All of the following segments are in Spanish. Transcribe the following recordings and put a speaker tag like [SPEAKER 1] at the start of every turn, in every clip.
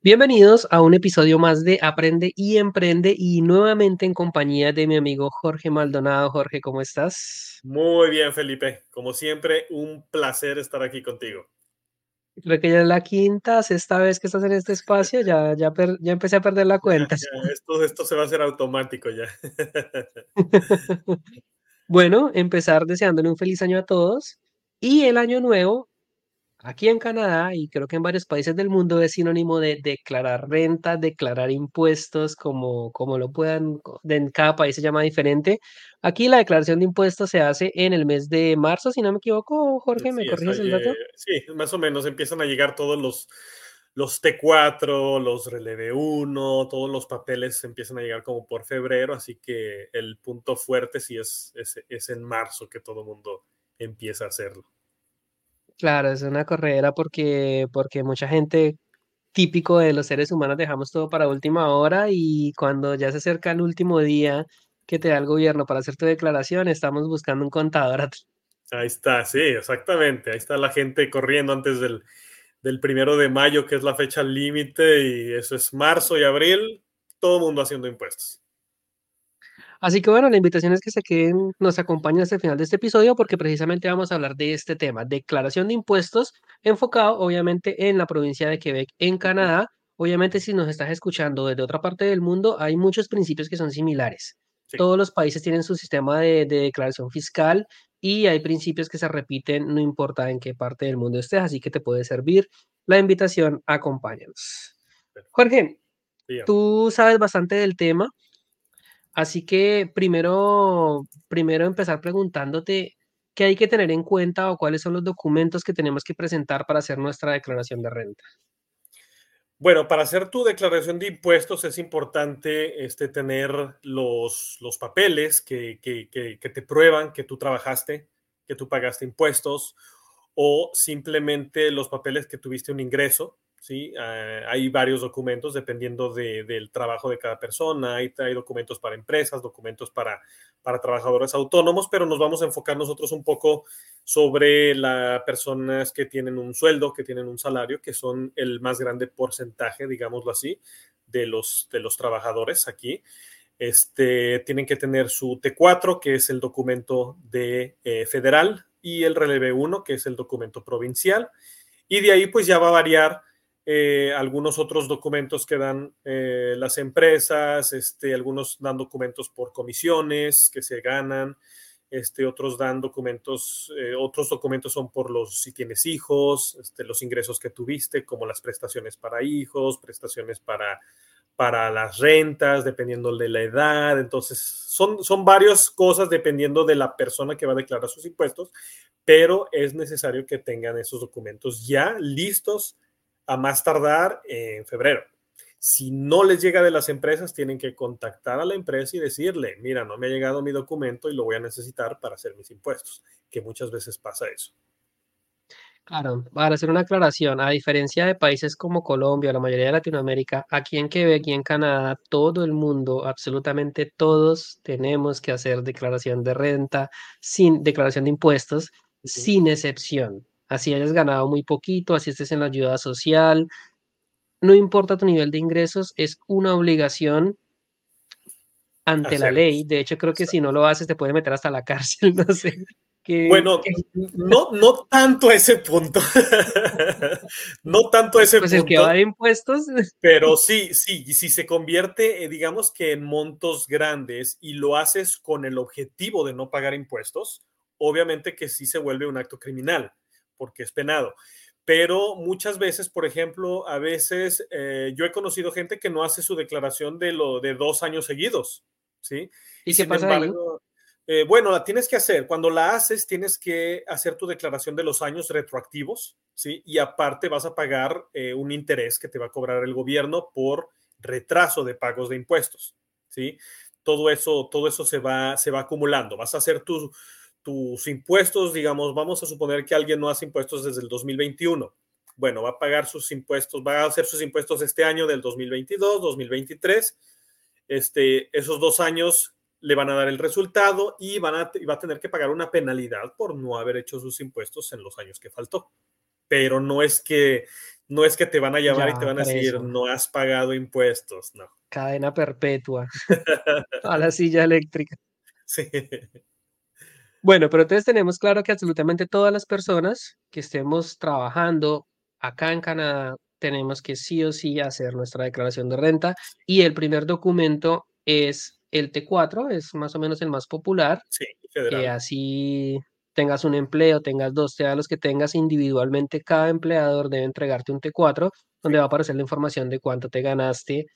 [SPEAKER 1] Bienvenidos a un episodio más de Aprende y Emprende y nuevamente en compañía de mi amigo Jorge Maldonado. Jorge, ¿cómo estás?
[SPEAKER 2] Muy bien, Felipe. Como siempre, un placer estar aquí contigo.
[SPEAKER 1] Creo que ya es la quinta, sexta vez que estás en este espacio, ya, ya, ya empecé a perder la cuenta.
[SPEAKER 2] esto, esto se va a hacer automático ya.
[SPEAKER 1] bueno, empezar deseándole un feliz año a todos y el año nuevo Aquí en Canadá y creo que en varios países del mundo es sinónimo de declarar renta, declarar impuestos, como, como lo puedan, en cada país se llama diferente. Aquí la declaración de impuestos se hace en el mes de marzo, si no me equivoco, Jorge, ¿me corriges el dato?
[SPEAKER 2] sí, más o menos empiezan a llegar todos los, los T4, los Releve 1, todos los papeles empiezan a llegar como por febrero, así que el punto fuerte sí es, es, es en marzo que todo el mundo empieza a hacerlo.
[SPEAKER 1] Claro, es una corredera porque, porque mucha gente típico de los seres humanos dejamos todo para última hora y cuando ya se acerca el último día que te da el gobierno para hacer tu declaración, estamos buscando un contador.
[SPEAKER 2] Ahí está, sí, exactamente. Ahí está la gente corriendo antes del, del primero de mayo, que es la fecha límite, y eso es marzo y abril, todo el mundo haciendo impuestos.
[SPEAKER 1] Así que bueno, la invitación es que se queden, nos acompañen hasta el final de este episodio porque precisamente vamos a hablar de este tema, declaración de impuestos, enfocado obviamente en la provincia de Quebec, en Canadá. Obviamente si nos estás escuchando desde otra parte del mundo, hay muchos principios que son similares. Todos los países tienen su sistema de, declaración fiscal y hay principios que se repiten no importa en qué parte del mundo estés, así que te puede servir la invitación, acompáñanos. Jorge, tú sabes bastante del tema. Así que primero, primero empezar preguntándote qué hay que tener en cuenta o cuáles son los documentos que tenemos que presentar para hacer nuestra declaración de renta.
[SPEAKER 2] Bueno, para hacer tu declaración de impuestos es importante este, tener los, los papeles que, que, que, te prueban que tú trabajaste, que tú pagaste impuestos, o simplemente los papeles que tuviste un ingreso, ¿sí? Ah, hay varios documentos dependiendo del trabajo de cada persona, hay, hay documentos para empresas, documentos para, para trabajadores autónomos, pero nos vamos a enfocar nosotros un poco sobre las personas que tienen un sueldo, que tienen un salario, que son el más grande porcentaje, digámoslo así, de los, de los trabajadores aquí. Este, tienen que tener su T4, que es el documento de eh, federal, y el Releve 1, que es el documento provincial. Y de ahí pues ya va a variar eh, algunos otros documentos que dan eh, las empresas, este, algunos dan documentos por comisiones que se ganan, este, otros dan documentos, eh, otros documentos son por los si tienes hijos, este, los ingresos que tuviste, como las prestaciones para hijos, prestaciones para, para las rentas, dependiendo de la edad. Entonces, son, son varias cosas dependiendo de la persona que va a declarar sus impuestos, pero es necesario que tengan esos documentos ya listos a más tardar en febrero. Si no les llega de las empresas, tienen que contactar a la empresa y decirle, mira, no me ha llegado mi documento y lo voy a necesitar para hacer mis impuestos, que muchas veces pasa eso.
[SPEAKER 1] Claro, para hacer una aclaración, a diferencia de países como Colombia, la mayoría de Latinoamérica, aquí en Quebec y en Canadá, todo el mundo, absolutamente todos, tenemos que hacer declaración de renta, sin declaración de impuestos, sin excepción así hayas ganado muy poquito, así estés en la ayuda social, no importa tu nivel de ingresos, es una obligación ante la ley. De hecho, creo que si no lo haces te puede meter hasta la cárcel, no sé.
[SPEAKER 2] bueno, no, no tanto ese punto. no tanto ese
[SPEAKER 1] pues
[SPEAKER 2] punto.
[SPEAKER 1] Pues el que va de impuestos.
[SPEAKER 2] pero sí, sí, si se convierte, eh, digamos que en montos grandes y lo haces con el objetivo de no pagar impuestos, obviamente que sí se vuelve un acto criminal porque es penado. Pero muchas veces, por ejemplo, a veces eh, yo he conocido gente que no hace su declaración de lo de dos años seguidos, ¿sí?
[SPEAKER 1] ¿Y, qué pasa
[SPEAKER 2] eh, bueno, la tienes que hacer. Cuando la haces, tienes que hacer tu declaración de los años retroactivos, ¿sí? Y aparte vas a pagar eh, un interés que te va a cobrar el gobierno por retraso de pagos de impuestos, ¿sí? Todo eso, todo eso se va, se va acumulando. Vas a hacer tu, tus impuestos, digamos, vamos a suponer que alguien no hace impuestos desde el 2021. Bueno, va a pagar sus impuestos, va a hacer sus impuestos este año del 2022, 2023. Este, esos dos años le van a dar el resultado y, van a, va a tener que pagar una penalidad por no haber hecho sus impuestos en los años que faltó. Pero no es que No es que te van a llamar y te van a decir, no has pagado impuestos, no.
[SPEAKER 1] Cadena perpetua a la silla eléctrica.
[SPEAKER 2] Sí.
[SPEAKER 1] Bueno, pero entonces tenemos claro que absolutamente todas las personas que estemos trabajando acá en Canadá tenemos que sí o sí hacer nuestra declaración de renta y el primer documento es el T4, es más o menos el más popular,
[SPEAKER 2] Sí,
[SPEAKER 1] que
[SPEAKER 2] federal.
[SPEAKER 1] así tengas un empleo, tengas dos, sea los que tengas individualmente, cada empleador debe entregarte un T4 donde va a aparecer la información de cuánto te ganaste.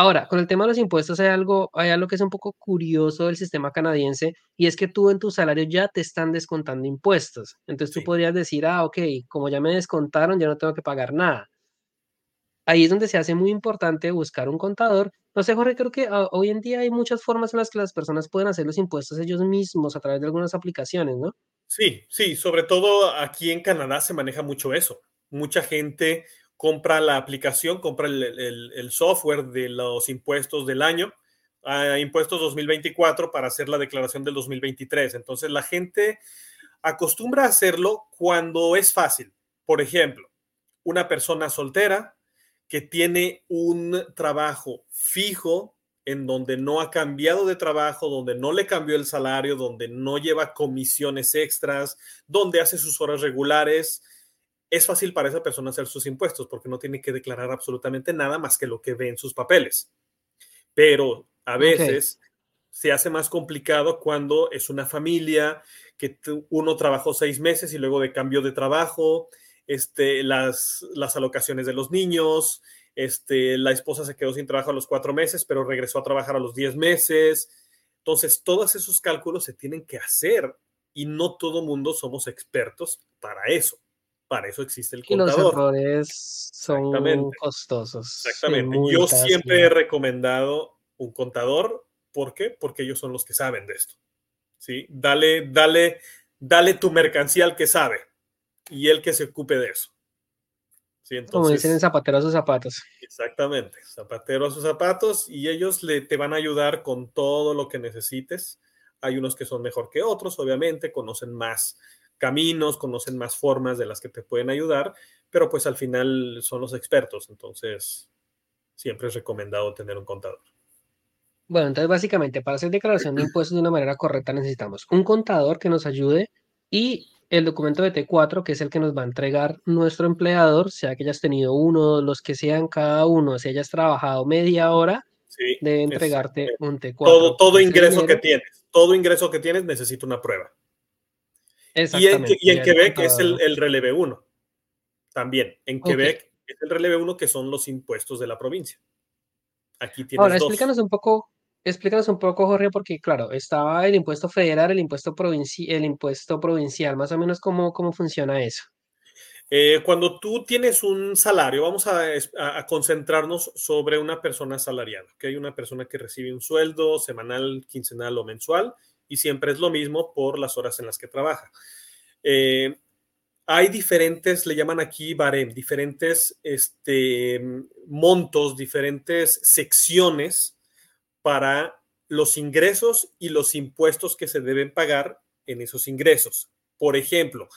[SPEAKER 1] Ahora, con el tema de los impuestos hay algo, hay algo que es un poco curioso del sistema canadiense y es que tú en tu salario ya te están descontando impuestos. Entonces tú
[SPEAKER 2] Sí.
[SPEAKER 1] podrías decir, ah, ok, como ya me descontaron, ya no tengo que pagar nada. Ahí es donde se hace muy importante buscar un contador. No sé, Jorge, creo que ah, hoy en día hay muchas formas en las que las personas pueden hacer los impuestos ellos mismos a través de algunas aplicaciones, ¿no?
[SPEAKER 2] Sí, sí, sobre todo aquí en Canadá se maneja mucho eso. Mucha gente compra la aplicación, compra el, software de los impuestos del año, a impuestos 2024 para hacer la declaración del 2023. Entonces la gente acostumbra a hacerlo cuando es fácil. Por ejemplo, una persona soltera que tiene un trabajo fijo en donde no ha cambiado de trabajo, donde no le cambió el salario, donde no lleva comisiones extras, donde hace sus horas regulares, es fácil para esa persona hacer sus impuestos porque no tiene que declarar absolutamente nada más que lo que ve en sus papeles. Pero a veces okay. se hace más complicado cuando es una familia que uno trabajó seis meses y luego de cambio de trabajo, este, las, las alocaciones de los niños, este, la esposa se quedó sin trabajo a los cuatro meses, pero regresó a trabajar a los diez meses. Entonces, todos esos cálculos se tienen que hacer y no todo mundo somos expertos para eso. Para eso existe el contador.
[SPEAKER 1] Y los errores son costosos.
[SPEAKER 2] Exactamente. Yo siempre he recomendado un contador. ¿Por qué? Porque ellos son los que saben de esto. ¿Sí? Dale, dale, dale tu mercancía al que sabe y él que se ocupe de eso.
[SPEAKER 1] Sí, entonces, Como dicen en zapatero a sus zapatos.
[SPEAKER 2] Exactamente, zapatero a sus zapatos y ellos le, te van a ayudar con todo lo que necesites. Hay unos que son mejor que otros, obviamente, conocen más caminos, conocen más formas de las que te pueden ayudar, pero pues al final son los expertos, entonces siempre es recomendado tener un contador.
[SPEAKER 1] Bueno, entonces básicamente para hacer declaración de impuestos de una manera correcta necesitamos un contador que nos ayude y el documento de T4, que es el que nos va a entregar nuestro empleador, sea que hayas tenido uno, los que sean cada uno, si hayas trabajado media hora,
[SPEAKER 2] sí,
[SPEAKER 1] debe entregarte un T4.
[SPEAKER 2] Todo, todo ingreso que tienes, todo ingreso que tienes necesita una prueba. Y en, y en Quebec es el, el releve 1. También, en Quebec okay. es el releve 1 que son los impuestos de la provincia. Aquí tienes
[SPEAKER 1] Ahora,
[SPEAKER 2] dos.
[SPEAKER 1] explícanos un poco, explícanos un poco, Jorge, porque claro, estaba el impuesto federal, el impuesto, provinci el impuesto provincial, más o menos cómo, cómo funciona eso.
[SPEAKER 2] Eh, cuando tú tienes un salario, vamos a, concentrarnos sobre una persona asalariada, que hay una persona que recibe un sueldo semanal, quincenal o mensual, y siempre es lo mismo por las horas en las que trabaja. Eh, hay diferentes, le llaman aquí barem, diferentes este, montos, diferentes secciones para los ingresos y los impuestos que se deben pagar en esos ingresos. Por ejemplo,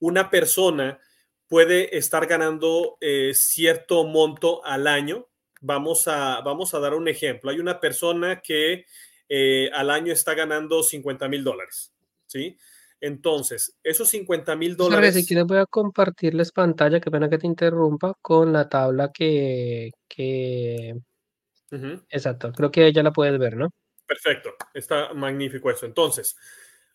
[SPEAKER 2] una persona puede estar ganando eh, cierto monto al año. Vamos a, vamos a dar un ejemplo. Hay una persona que eh, al año está ganando 50 mil dólares, ¿sí? Entonces, esos 50 mil dólares...
[SPEAKER 1] Si quieres voy a compartirles pantalla, qué pena que te interrumpa, con la tabla que... que... Uh -huh. Exacto, creo que ya la puedes ver, ¿no?
[SPEAKER 2] Perfecto, está magnífico eso. Entonces,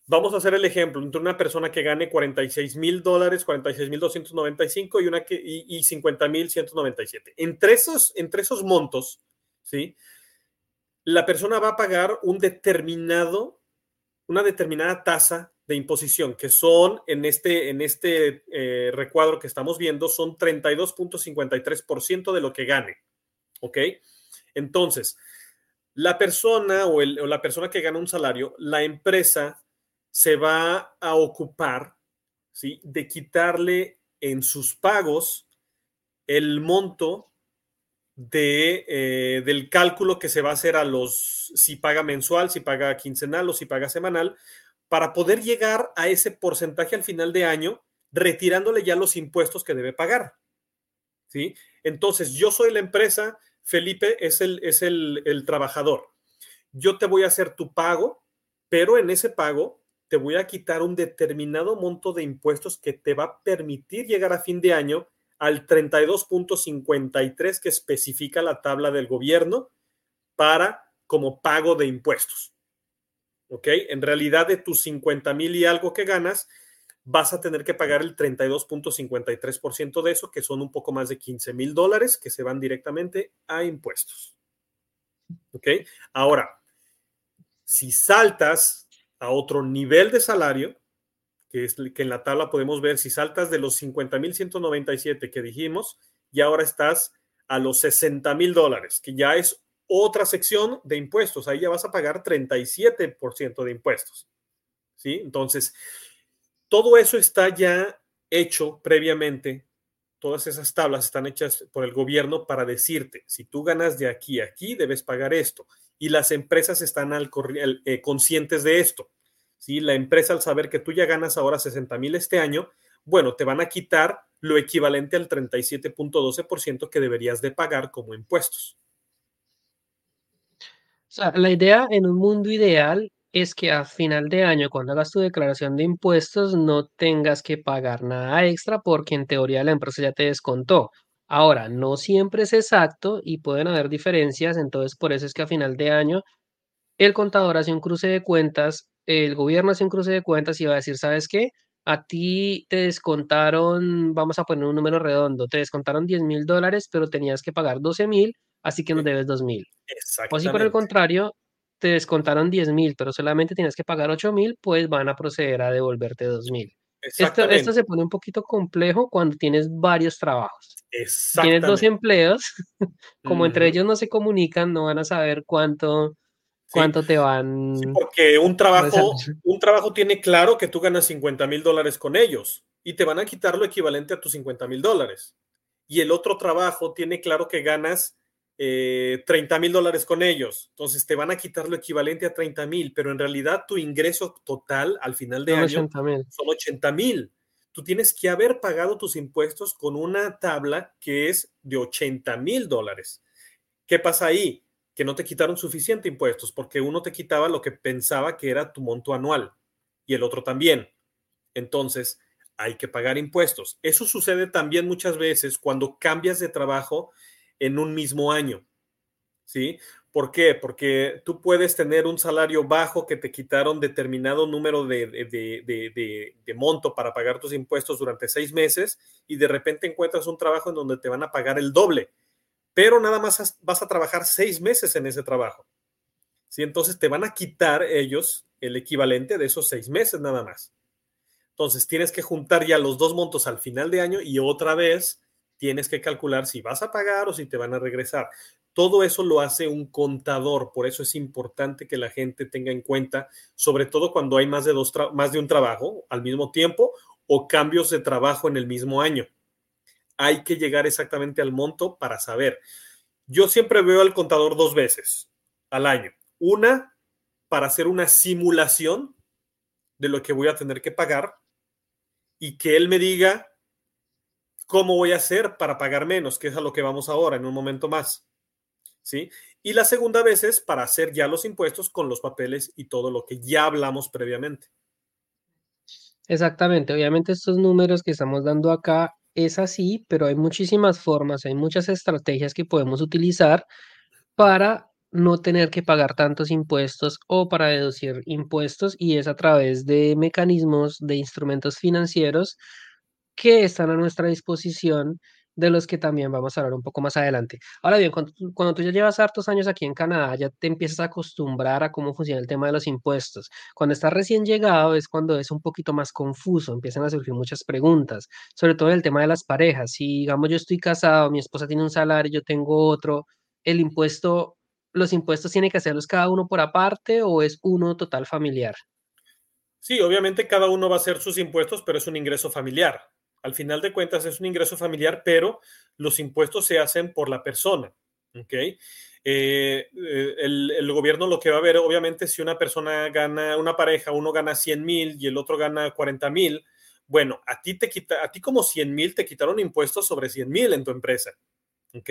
[SPEAKER 2] vamos a hacer el ejemplo entre una persona que gane 46 mil dólares, 46 mil 295 y, una que, y, y 50 mil 197. Entre esos, entre esos montos, ¿sí? La persona va a pagar un determinado, una determinada tasa de imposición, que son en este, en este eh, recuadro que estamos viendo, son 32.53% de lo que gane. ¿Ok? Entonces, la persona o, o la persona que gana un salario, la empresa se va a ocupar ¿sí? de quitarle en sus pagos el monto eh, del cálculo que se va a hacer a los, si paga mensual, si paga quincenal o si paga semanal, para poder llegar a ese porcentaje al final de año, retirándole ya los impuestos que debe pagar. ¿sí? Entonces, yo soy la empresa, Felipe es el, es el, el trabajador. Yo te voy a hacer tu pago, pero en ese pago te voy a quitar un determinado monto de impuestos que te va a permitir llegar a fin de año al 32.53 que especifica la tabla del gobierno para como pago de impuestos. ¿Ok? En realidad de tus 50 mil y algo que ganas, vas a tener que pagar el 32.53% de eso, que son un poco más de 15 mil dólares que se van directamente a impuestos. ¿Ok? Ahora, si saltas a otro nivel de salario, que es que en la tabla podemos ver, si saltas de los 50.197 que dijimos, y ahora estás a los 60 mil dólares, que ya es otra sección de impuestos. Ahí ya vas a pagar 37% de impuestos. ¿Sí? Entonces, todo eso está ya hecho previamente. Todas esas tablas están hechas por el gobierno para decirte, si tú ganas de aquí a aquí, debes pagar esto. Y las empresas están al, eh, conscientes de esto. ¿Sí? La empresa al saber que tú ya ganas ahora 60 mil este año, bueno, te van a quitar lo equivalente al 37.12% que deberías de pagar como impuestos.
[SPEAKER 1] La idea en un mundo ideal es que a final de año, cuando hagas tu declaración de impuestos, no tengas que pagar nada extra porque en teoría la empresa ya te descontó. Ahora, no siempre es exacto y pueden haber diferencias, entonces por eso es que a final de año el contador hace un cruce de cuentas el gobierno hace un cruce de cuentas y va a decir, ¿sabes qué? A ti te descontaron, vamos a poner un número redondo, te descontaron 10 mil dólares, pero tenías que pagar 12 mil, así que nos debes 2 mil. O si por el contrario, te descontaron 10 mil, pero solamente tienes que pagar 8 mil, pues van a proceder a devolverte 2 mil. Esto, esto, se pone un poquito complejo cuando tienes varios trabajos. Tienes dos empleos, como entre ellos no se comunican, no van a saber cuánto, ¿Cuánto te van?
[SPEAKER 2] porque un trabajo, un trabajo tiene claro que tú ganas 50 mil dólares con ellos y te van a quitar lo equivalente a tus 50 mil dólares. Y el otro trabajo tiene claro que ganas 30 eh, mil dólares con ellos. Entonces te van a quitar lo equivalente a 30 mil, pero en realidad tu ingreso total al final de año son 80 mil. Tú tienes que haber pagado tus impuestos con una tabla que es de 80 mil dólares. ¿Qué pasa ahí? Que no te quitaron suficiente impuestos porque uno te quitaba lo que pensaba que era tu monto anual y el otro también. Entonces, hay que pagar impuestos. Eso sucede también muchas veces cuando cambias de trabajo en un mismo año. ¿Sí? ¿Por qué? Porque tú puedes tener un salario bajo que te quitaron determinado número de, de, de, monto para pagar tus impuestos durante seis meses y de repente encuentras un trabajo en donde te van a pagar el doble pero nada más vas a trabajar seis meses en ese trabajo. ¿sí? Entonces te van a quitar ellos el equivalente de esos seis meses nada más. Entonces tienes que juntar ya los dos montos al final de año y otra vez tienes que calcular si vas a pagar o si te van a regresar. Todo eso lo hace un contador, por eso es importante que la gente tenga en cuenta, sobre todo cuando hay más de, dos más de un trabajo al mismo tiempo o cambios de trabajo en el mismo año hay que llegar exactamente al monto para saber. Yo siempre veo al contador dos veces al año. Una, para hacer una simulación de lo que voy a tener que pagar y que él me diga cómo voy a hacer para pagar menos, que es a lo que vamos ahora en un momento más. ¿Sí? Y la segunda vez es para hacer ya los impuestos con los papeles y todo lo que ya hablamos previamente.
[SPEAKER 1] Exactamente, obviamente estos números que estamos dando acá es así, pero hay muchísimas formas, hay muchas estrategias que podemos utilizar para no tener que pagar tantos impuestos o para deducir impuestos y es a través de mecanismos de instrumentos financieros que están a nuestra disposición de los que también vamos a hablar un poco más adelante. Ahora bien, cuando, tú ya llevas hartos años aquí en Canadá, ya te empiezas a acostumbrar a cómo funciona el tema de los impuestos. Cuando estás recién llegado es cuando es un poquito más confuso, empiezan a surgir muchas preguntas, sobre todo el tema de las parejas. Si, digamos, yo estoy casado, mi esposa tiene un salario, yo tengo otro, el impuesto, los impuestos tienen que hacerlos cada uno por aparte o es uno total familiar.
[SPEAKER 2] Sí, obviamente cada uno va a hacer sus impuestos, pero es un ingreso familiar. Al final de cuentas es un ingreso familiar, pero los impuestos se hacen por la persona. ¿ok? Eh, eh, el, gobierno lo que va a ver, obviamente, si una persona gana, una pareja, uno gana 100 mil y el otro gana 40 mil, Bueno, a ti te quita, a ti como 100 mil te quitaron impuestos sobre 100 mil en tu empresa. ¿Ok?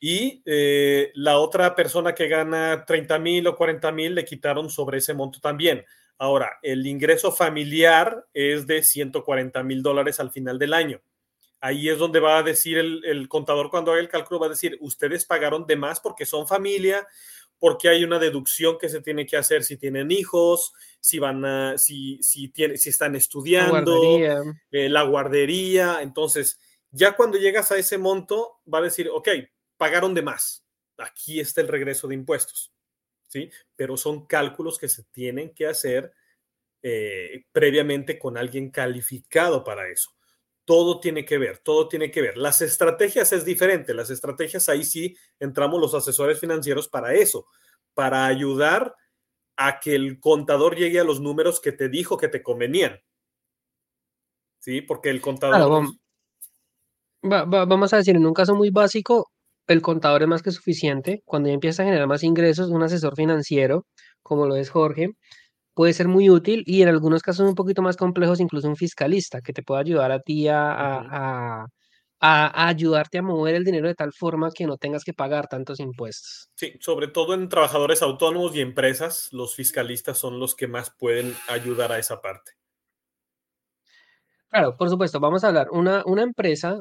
[SPEAKER 2] Y eh, la otra persona que gana 30 mil o 40 mil le quitaron sobre ese monto también. Ahora, el ingreso familiar es de 140 mil dólares al final del año. Ahí es donde va a decir el, el, contador cuando haga el cálculo, va a decir, ustedes pagaron de más porque son familia, porque hay una deducción que se tiene que hacer si tienen hijos, si van a, si, si, tiene, si están estudiando, eh, la guardería. Entonces, ya cuando llegas a ese monto, va a decir, ok, pagaron de más. Aquí está el regreso de impuestos. ¿Sí? Pero son cálculos que se tienen que hacer eh, previamente con alguien calificado para eso todo tiene que ver, todo tiene que ver. Las estrategias es diferente, las estrategias ahí sí entramos los asesores financieros para eso, para ayudar a que el contador llegue a los números que te dijo que te convenían. ¿Sí? Porque el contador...
[SPEAKER 1] vamos a decir, en un caso muy básico, el contador es más que suficiente. Cuando ya empieza a generar más ingresos, un asesor financiero, como lo es Jorge, puede ser muy útil y en algunos casos un poquito más complejos, incluso un fiscalista que te pueda ayudar a ti a, ayudarte a mover el dinero de tal forma que no tengas que pagar tantos impuestos.
[SPEAKER 2] Sí, sobre todo en trabajadores autónomos y empresas, los fiscalistas son los que más pueden ayudar a esa parte.
[SPEAKER 1] Claro, por supuesto, vamos a hablar. Una, una empresa,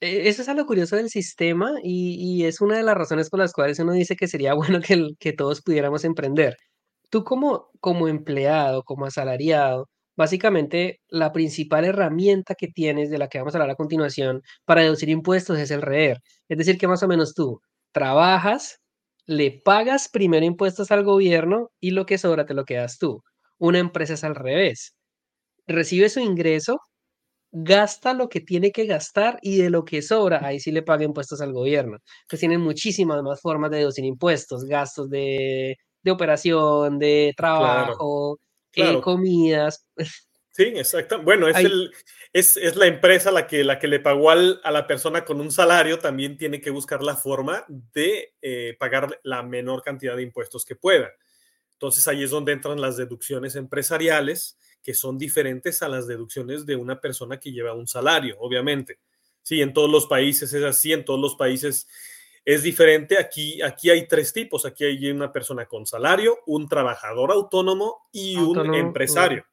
[SPEAKER 1] eso es algo curioso del sistema y, es una de las razones por las cuales uno dice que sería bueno que, que todos pudiéramos emprender. Tú como, como empleado, como asalariado, básicamente la principal herramienta que tienes, de la que vamos a hablar a continuación, para deducir impuestos es el REER. Es decir, que más o menos tú trabajas, le pagas primero impuestos al gobierno y lo que sobra te lo quedas tú. Una empresa es al revés. Recibe su ingreso, gasta lo que tiene que gastar y de lo que sobra, ahí sí le paga impuestos al gobierno. Pues tienen muchísimas más formas de deducir impuestos, gastos de de operación, de trabajo, eh, comidas.
[SPEAKER 2] Sí, exacto. Bueno, es, el, es, la empresa la que, la que le pagó al, a la persona con un salario, también tiene que buscar la forma de eh, pagar la menor cantidad de impuestos que pueda. Entonces ahí es donde entran las deducciones empresariales, que son diferentes a las deducciones de una persona que lleva un salario, obviamente. Sí, en todos los países es así, en todos los países es diferente. Aquí, aquí hay tres tipos. Aquí hay una persona con salario, un trabajador autónomo y un empresario.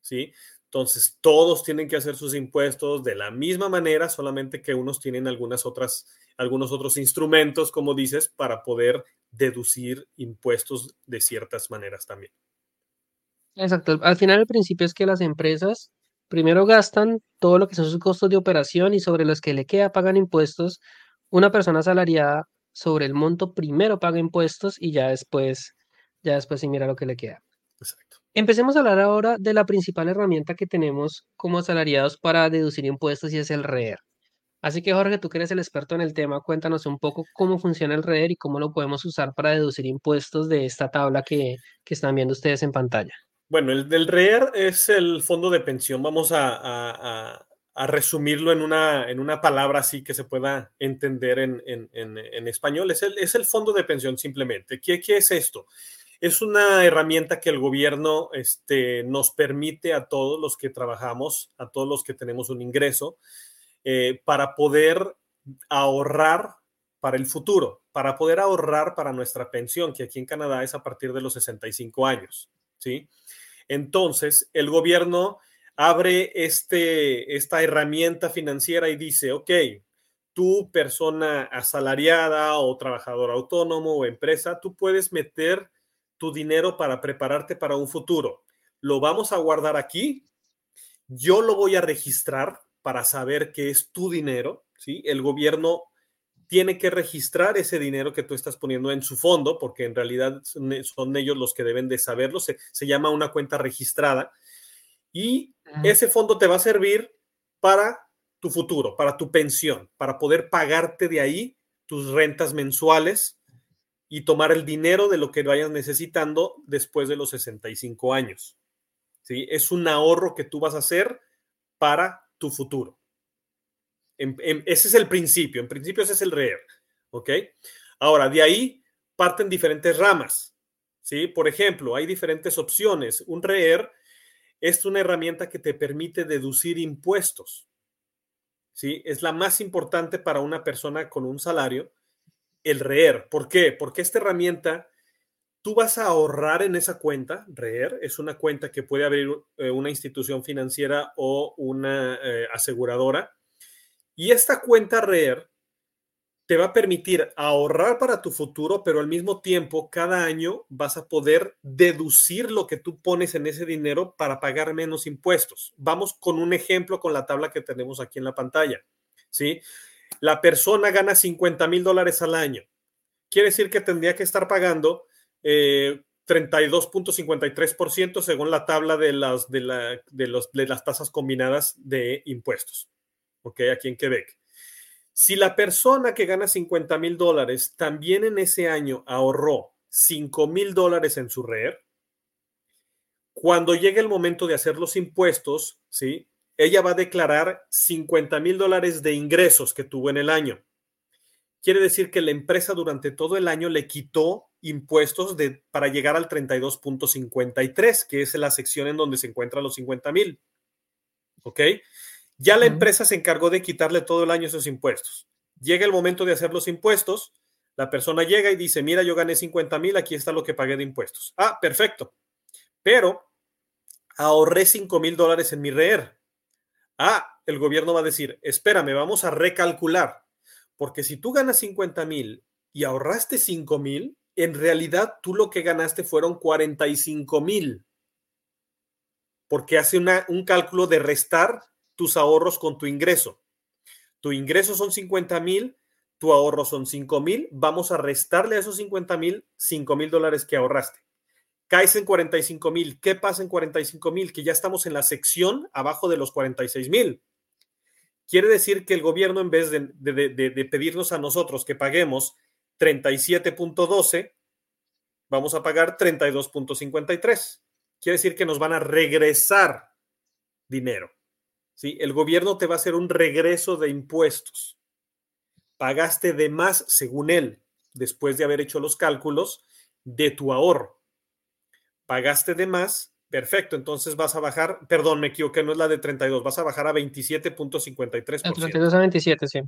[SPEAKER 2] ¿Sí? Entonces, todos tienen que hacer sus impuestos de la misma manera, solamente que unos tienen algunas otras, algunos otros instrumentos, como dices, para poder deducir impuestos de ciertas maneras también.
[SPEAKER 1] Exacto. Al final, el principio es que las empresas primero gastan todo lo que son sus costos de operación y sobre los que le queda pagan impuestos una persona asalariada sobre el monto primero paga impuestos y ya después, ya después sí mira lo que le queda. Exacto. Empecemos a hablar ahora de la principal herramienta que tenemos como asalariados para deducir impuestos y es el REER. Así que Jorge, tú que eres el experto en el tema, cuéntanos un poco cómo funciona el REER y cómo lo podemos usar para deducir impuestos de esta tabla que, están viendo ustedes en pantalla.
[SPEAKER 2] Bueno, el del REER es el fondo de pensión. Vamos a resumirlo en una, en una palabra así que se pueda entender en, español, es el, es el, fondo de pensión simplemente. ¿Qué, ¿Qué, es esto? Es una herramienta que el gobierno este, nos permite a todos los que trabajamos, a todos los que tenemos un ingreso, eh, para poder ahorrar para el futuro, para poder ahorrar para nuestra pensión, que aquí en Canadá es a partir de los 65 años. ¿Sí? Entonces, el gobierno abre este, esta herramienta financiera y dice, ok, tú persona asalariada o trabajador autónomo o empresa, tú puedes meter tu dinero para prepararte para un futuro. Lo vamos a guardar aquí. Yo lo voy a registrar para saber que es tu dinero, ¿sí? El gobierno tiene que registrar ese dinero que tú estás poniendo en su fondo, porque en realidad son, ellos los que deben de saberlo. Se, se llama una cuenta registrada y ese fondo te va a servir para tu futuro, para tu pensión, para poder pagarte de ahí tus rentas mensuales y tomar el dinero de lo que vayas necesitando después de los 65 años. ¿Sí? Es un ahorro que tú vas a hacer para tu futuro. Ese es el principio. En principio ese es el REER. ¿Ok? Ahora, de ahí parten diferentes ramas. ¿Sí? Por ejemplo, hay diferentes opciones. Un REER es una herramienta que te permite deducir impuestos. ¿Sí? Es la más importante para una persona con un salario, el REER. ¿Por qué? Porque esta herramienta, tú vas a ahorrar en esa cuenta. REER es una cuenta que puede abrir eh, una institución financiera o una eh, aseguradora. Y esta cuenta REER te va a permitir ahorrar para tu futuro, pero al mismo tiempo cada año vas a poder deducir lo que tú pones en ese dinero para pagar menos impuestos. Vamos con un ejemplo con la tabla que tenemos aquí en la pantalla. ¿sí? La persona gana 50 mil dólares al año. Quiere decir que tendría que estar pagando 32.53% eh, según la tabla de las, de, la, de, los, de las tasas combinadas de impuestos. ¿Ok? Aquí en Quebec. Si la persona que gana 50 mil dólares también en ese año ahorró 5 mil dólares en su red, cuando llegue el momento de hacer los impuestos, ¿sí? ella va a declarar 50 mil dólares de ingresos que tuvo en el año. Quiere decir que la empresa durante todo el año le quitó impuestos de, para llegar al 32.53, que es la sección en donde se encuentran los 50 mil. ¿Ok? Ya la empresa se encargó de quitarle todo el año esos impuestos. Llega el momento de hacer los impuestos, la persona llega y dice, mira, yo gané 50 mil, aquí está lo que pagué de impuestos. Ah, perfecto. Pero ahorré 5 mil dólares en mi REER. Ah, el gobierno va a decir, espérame, vamos a recalcular. Porque si tú ganas 50 mil y ahorraste 5 mil, en realidad tú lo que ganaste fueron 45 mil. Porque hace un cálculo de restar tus ahorros con tu ingreso. Tu ingreso son 50 mil, tu ahorro son 5 mil, vamos a restarle a esos 50 mil 5 mil dólares que ahorraste. Caes en 45 mil. ¿Qué pasa en 45 mil? Que ya estamos en la sección abajo de los 46 mil. Quiere decir que el gobierno, en vez de, de pedirnos a nosotros que paguemos 37.12, vamos a pagar 32.53. Quiere decir que nos van a regresar dinero. ¿Sí? El gobierno te va a hacer un regreso de impuestos. Pagaste de más, según él, después de haber hecho los cálculos, de tu ahorro. Pagaste de más, perfecto, entonces vas a bajar, perdón, me equivoqué, no es la de 32, vas a bajar a 27.53%. De
[SPEAKER 1] 32 a 27, sí.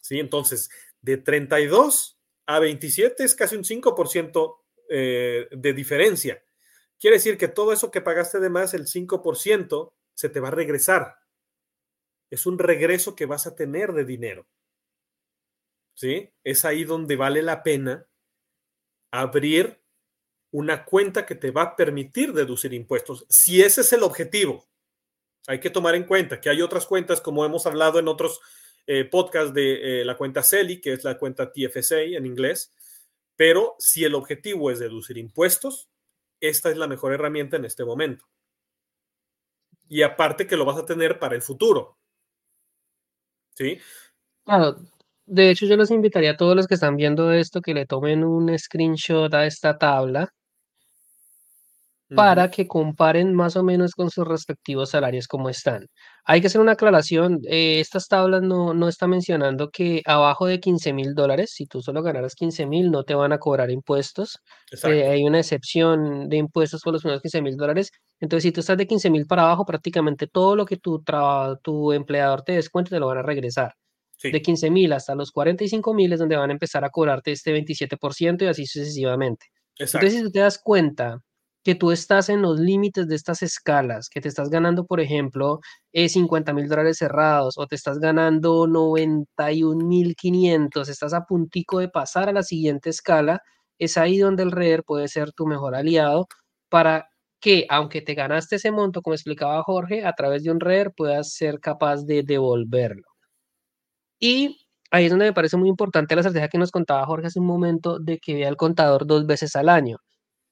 [SPEAKER 2] Sí, entonces, de 32 a 27 es casi un 5% eh, de diferencia. Quiere decir que todo eso que pagaste de más, el 5%, se te va a regresar es un regreso que vas a tener de dinero. ¿Sí? Es ahí donde vale la pena abrir una cuenta que te va a permitir deducir impuestos, si ese es el objetivo. Hay que tomar en cuenta que hay otras cuentas, como hemos hablado en otros eh, podcasts de eh, la cuenta CELI, que es la cuenta TFSA en inglés, pero si el objetivo es deducir impuestos, esta es la mejor herramienta en este momento. Y aparte que lo vas a tener para el futuro. ¿Sí?
[SPEAKER 1] Claro, de hecho yo los invitaría a todos los que están viendo esto que le tomen un screenshot a esta tabla para que comparen más o menos con sus respectivos salarios como están. Hay que hacer una aclaración, eh, estas tablas no, no está mencionando que abajo de 15 mil dólares, si tú solo ganaras 15 mil, no te van a cobrar impuestos. Eh, hay una excepción de impuestos por los primeros 15 mil dólares. Entonces, si tú estás de 15 mil para abajo, prácticamente todo lo que tu, tu empleador te descuente te lo van a regresar. De 15 mil hasta los 45 mil es donde van a empezar a cobrarte este 27% y así sucesivamente. Entonces, si tú te das cuenta que tú estás en los límites de estas escalas, que te estás ganando, por ejemplo, eh, 50 mil dólares cerrados o te estás ganando 91 mil 500, estás a puntico de pasar a la siguiente escala, es ahí donde el REER puede ser tu mejor aliado para que, aunque te ganaste ese monto, como explicaba Jorge, a través de un REER puedas ser capaz de devolverlo. Y ahí es donde me parece muy importante la estrategia que nos contaba Jorge hace un momento de que vea el contador dos veces al año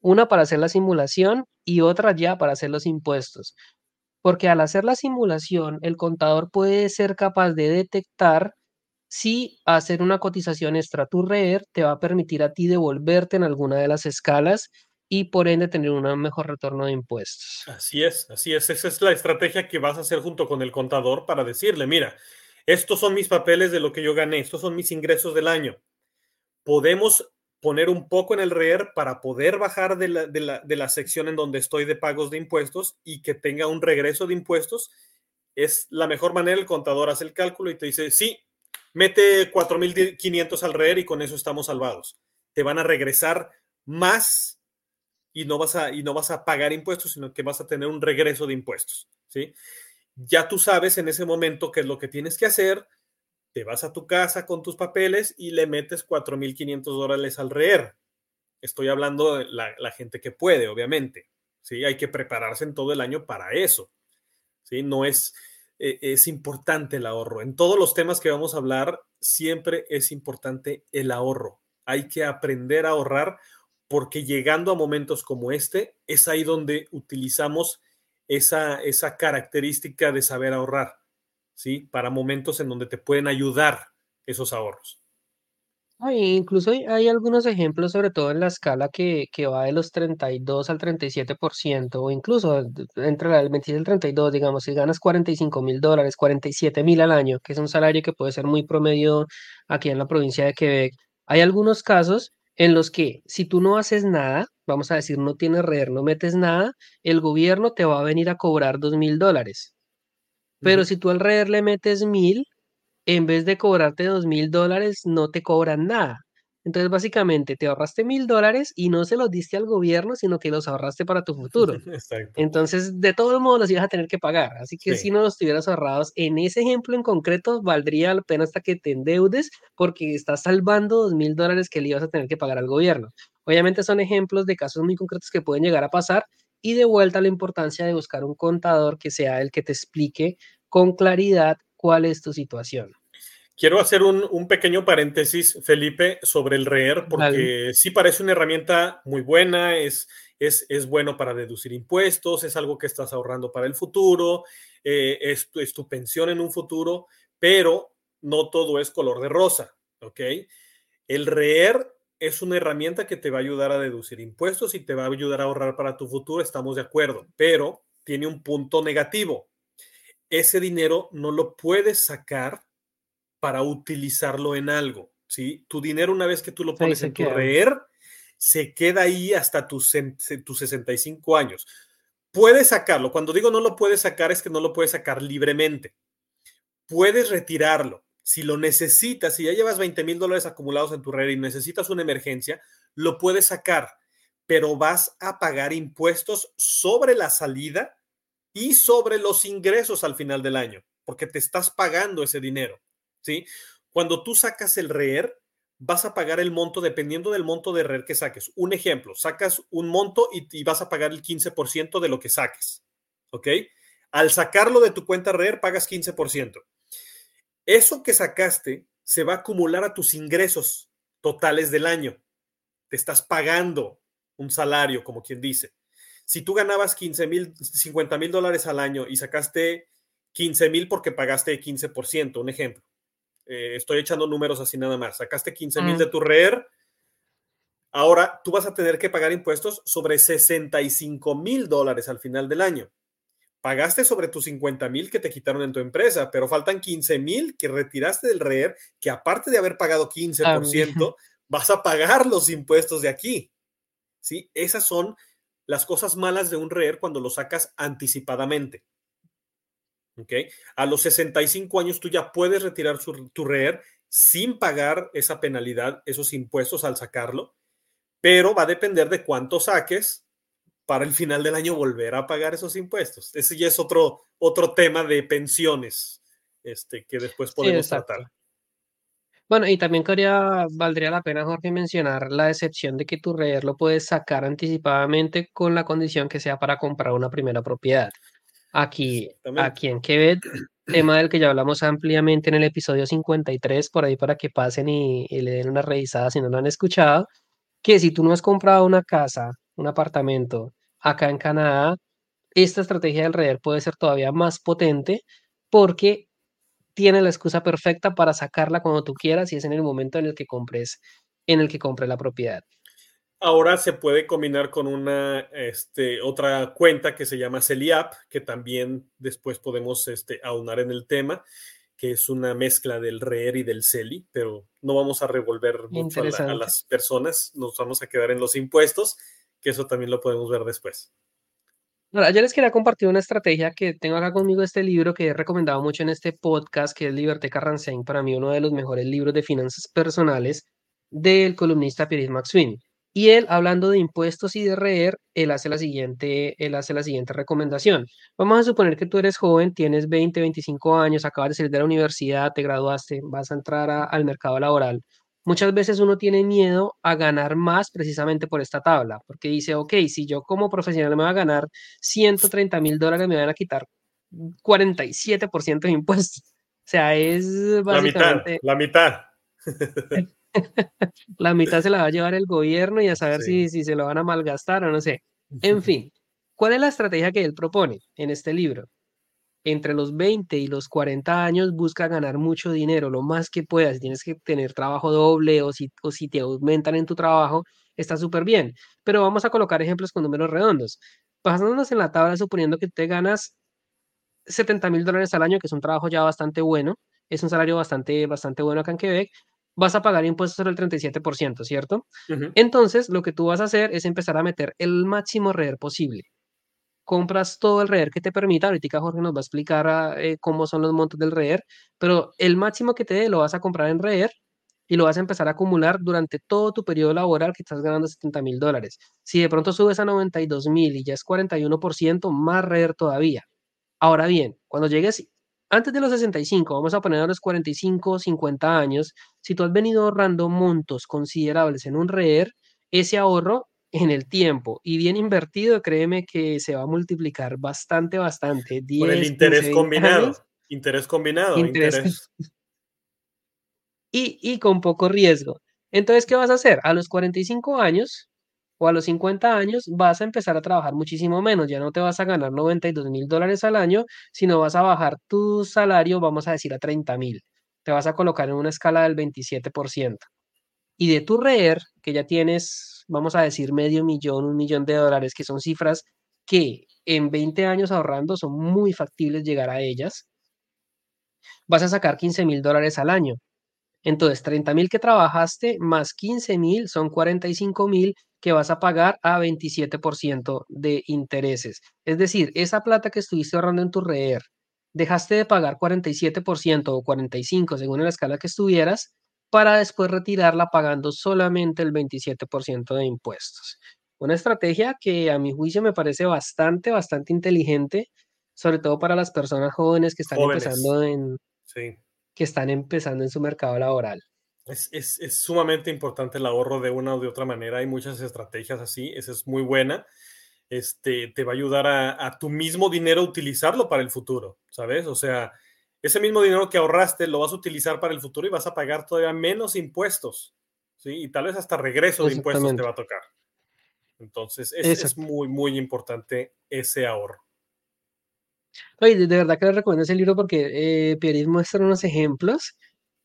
[SPEAKER 1] una para hacer la simulación y otra ya para hacer los impuestos. Porque al hacer la simulación, el contador puede ser capaz de detectar si hacer una cotización extra tu REER te va a permitir a ti devolverte en alguna de las escalas y por ende tener un mejor retorno de impuestos.
[SPEAKER 2] Así es, así es. Esa es la estrategia que vas a hacer junto con el contador para decirle, mira, estos son mis papeles de lo que yo gané, estos son mis ingresos del año. Podemos poner un poco en el REER para poder bajar de la, de, la, de la, sección en donde estoy de pagos de impuestos y que tenga un regreso de impuestos, es la mejor manera. El contador hace el cálculo y te dice, sí, mete 4.500 al REER y con eso estamos salvados. Te van a regresar más y no vas a, y no vas a pagar impuestos, sino que vas a tener un regreso de impuestos. ¿sí? Ya tú sabes en ese momento qué es lo que tienes que hacer te vas a tu casa con tus papeles y le metes 4.500 dólares al REER. Estoy hablando de la, gente que puede, obviamente. ¿sí? Hay que prepararse en todo el año para eso. ¿sí? No es, e, es importante el ahorro. En todos los temas que vamos a hablar, siempre es importante el ahorro. Hay que aprender a ahorrar porque llegando a momentos como este, es ahí donde utilizamos esa, esa característica de saber ahorrar. ¿Sí? Para momentos en donde te pueden ayudar esos ahorros.
[SPEAKER 1] incluso hay, algunos ejemplos, sobre todo en la escala que, que va de los 32 al 37%, o incluso entre el 26 y el 32, digamos, si ganas 45 mil dólares, 47 mil al año, que es un salario que puede ser muy promedio aquí en la provincia de Quebec, hay algunos casos en los que si tú no haces nada, vamos a decir, no tienes red, no metes nada, el gobierno te va a venir a cobrar 2 mil dólares. Pero si tú al REER le metes mil, en vez de cobrarte dos mil dólares, no te cobran nada. Entonces, básicamente, te ahorraste mil dólares y no se los diste al gobierno, sino que los ahorraste para tu futuro. Entonces, de todos modos, los ibas a tener que pagar. Así que si no los tuvieras ahorrados, en ese ejemplo en concreto, valdría la pena hasta que te endeudes porque estás salvando dos mil dólares que le ibas a tener que pagar al gobierno. Obviamente son ejemplos de casos muy concretos que pueden llegar a pasar y de vuelta la importancia de buscar un contador que sea el que te explique con claridad cuál es tu situación.
[SPEAKER 2] Quiero hacer un, pequeño paréntesis, Felipe, sobre el REER, porque sí parece una herramienta muy buena, es, es, es, bueno para deducir impuestos, es algo que estás ahorrando para el futuro, eh, es, es, tu pensión en un futuro, pero no todo es color de rosa, ¿ok? El REER es una herramienta que te va a ayudar a deducir impuestos y te va a ayudar a ahorrar para tu futuro, estamos de acuerdo, pero tiene un punto negativo. Ese dinero no lo puedes sacar para utilizarlo en algo, ¿sí? Tu dinero una vez que tú lo pones en tu REER, se queda ahí hasta tus, tus 65 años. Puedes sacarlo. Cuando digo no lo puedes sacar es que no lo puedes sacar libremente. Puedes retirarlo, si lo necesitas, si ya llevas 20 mil dólares acumulados en tu red y necesitas una emergencia, lo puedes sacar, pero vas a pagar impuestos sobre la salida y sobre los ingresos al final del año, porque te estás pagando ese dinero, ¿sí? Cuando tú sacas el REER, vas a pagar el monto dependiendo del monto de REER que saques. Un ejemplo, sacas un monto y, vas a pagar el 15% de lo que saques, ¿ok? Al sacarlo de tu cuenta REER, pagas 15% eso que sacaste se va a acumular a tus ingresos totales del año. Te estás pagando un salario, como quien dice. Si tú ganabas 15 mil, 50 mil dólares al año y sacaste 15 mil porque pagaste 15%, un ejemplo. Eh, estoy echando números así nada más. Sacaste 15 mil de tu REER. Ahora tú vas a tener que pagar impuestos sobre 65 mil dólares al final del año pagaste sobre tus 50 mil que te quitaron en tu empresa, pero faltan 15 mil que retiraste del REER, que aparte de haber pagado 15%, vas a pagar los impuestos de aquí. ¿Sí? Esas son las cosas malas de un REER cuando lo sacas anticipadamente. ¿Ok? A los 65 años tú ya puedes retirar tu REER sin pagar esa penalidad, esos impuestos al sacarlo, pero va a depender de cuánto saques para el final del año volver a pagar esos impuestos. Ese ya es otro, otro tema de pensiones este, que después podemos tratar.
[SPEAKER 1] Bueno, y también quería, valdría la pena, Jorge, mencionar la excepción de que tu REER lo puedes sacar anticipadamente con la condición que sea para comprar una primera propiedad. Aquí, aquí en Quebec, tema del que ya hablamos ampliamente en el episodio 53, por ahí para que pasen y le den una revisada si no lo han escuchado, que si tú no has comprado una casa, un apartamento acá en Canadá, esta estrategia del REER puede ser todavía más potente porque tiene la excusa perfecta para sacarla cuando tú quieras y es en el momento en el que compres, en el que compres la propiedad.
[SPEAKER 2] Ahora se puede combinar con una este, otra cuenta que se llama Celiap, que también después podemos este, aunar en el tema, que es una mezcla del REER y del CELI, pero no vamos a revolver mucho a, las personas, nos vamos a quedar en los impuestos, que eso también lo podemos ver después.
[SPEAKER 1] Ahora, yo les quería compartir una estrategia que tengo acá conmigo, este libro que he recomendado mucho en este podcast, que es Liberté Carrancén, para mí uno de los mejores libros de finanzas personales del columnista Pierre Maxwin. Y él, hablando de impuestos y de REER, él hace la siguiente, él hace la siguiente recomendación. Vamos a suponer que tú eres joven, tienes 20, 25 años, acabas de salir de la universidad, te graduaste, vas a entrar al mercado laboral. Muchas veces uno tiene miedo a ganar más precisamente por esta tabla, porque dice, ok, si yo como profesional me voy a ganar 130 mil dólares, me van a quitar 47% de impuestos. O sea, es
[SPEAKER 2] básicamente... La mitad, la mitad.
[SPEAKER 1] la mitad se la va a llevar el gobierno y a saber si, si se lo van a malgastar o no sé. En fin, ¿cuál es la estrategia que él propone en este libro? Entre los 20 y los 40 años busca ganar mucho dinero, lo más que puedas. Si tienes que tener trabajo doble o si, o si te aumentan en tu trabajo, está súper bien. Pero vamos a colocar ejemplos con números redondos. Pasándonos en la tabla, suponiendo que te ganas 70 mil dólares al año, que es un trabajo ya bastante bueno, es un salario bastante, bastante bueno acá en Quebec, vas a pagar impuestos sobre el 37%, ¿cierto? Entonces, lo que tú vas a hacer es empezar a meter el máximo REER posible. Compras todo el REER que te permita, ahorita Jorge nos va a explicar ah, eh, cómo son los montos del REER, pero el máximo que te dé lo vas a comprar en REER y lo vas a empezar a acumular durante todo tu periodo laboral que estás ganando 70 mil dólares. Si de pronto subes a 92 mil y ya es 41%, más REER todavía. Ahora bien, cuando llegues antes de los 65, vamos a poner a los 45, 50 años, si tú has venido ahorrando montos considerables en un REER, ese ahorro en el tiempo y bien invertido, créeme que se va a multiplicar bastante, bastante.
[SPEAKER 2] Por el interés combinado. interés combinado. Interés.
[SPEAKER 1] Y, y con poco riesgo. Entonces, ¿qué vas a hacer? A los 45 años, o a los 50 años vas a empezar a trabajar muchísimo menos, ya no te vas a ganar 92 mil dólares al año, sino vas a bajar tu salario, vamos a decir, a 30 mil. Te vas a colocar en una escala del 27%. Y de tu REER, que ya tienes, vamos a decir, medio millón, un millón de dólares, que son cifras que en 20 años ahorrando son muy factibles llegar a ellas, vas a sacar 15 mil dólares al año. Entonces, 30 mil que trabajaste más 15 mil son 45 mil que vas a pagar a 27% de intereses. Es decir, esa plata que estuviste ahorrando en tu REER, dejaste de pagar 47% o 45% según la escala que estuvieras, para después retirarla pagando solamente el 27% de impuestos. Una estrategia que a mi juicio me parece bastante, bastante inteligente, sobre todo para las personas jóvenes que están empezando en que están empezando en su mercado laboral.
[SPEAKER 2] Es, es, es, sumamente importante el ahorro de una o de otra manera. Hay muchas estrategias así. Esa es muy buena. Este, te va a ayudar a, a, tu mismo dinero utilizarlo para el futuro, ¿sabes? O sea, ese mismo dinero que ahorraste lo vas a utilizar para el futuro y vas a pagar todavía menos impuestos, ¿sí? Y tal vez hasta regreso de impuestos te va a tocar. Entonces, es, es muy, muy importante ese ahorro.
[SPEAKER 1] Oye, de verdad que les recomiendo ese libro porque eh, Pierre muestra unos ejemplos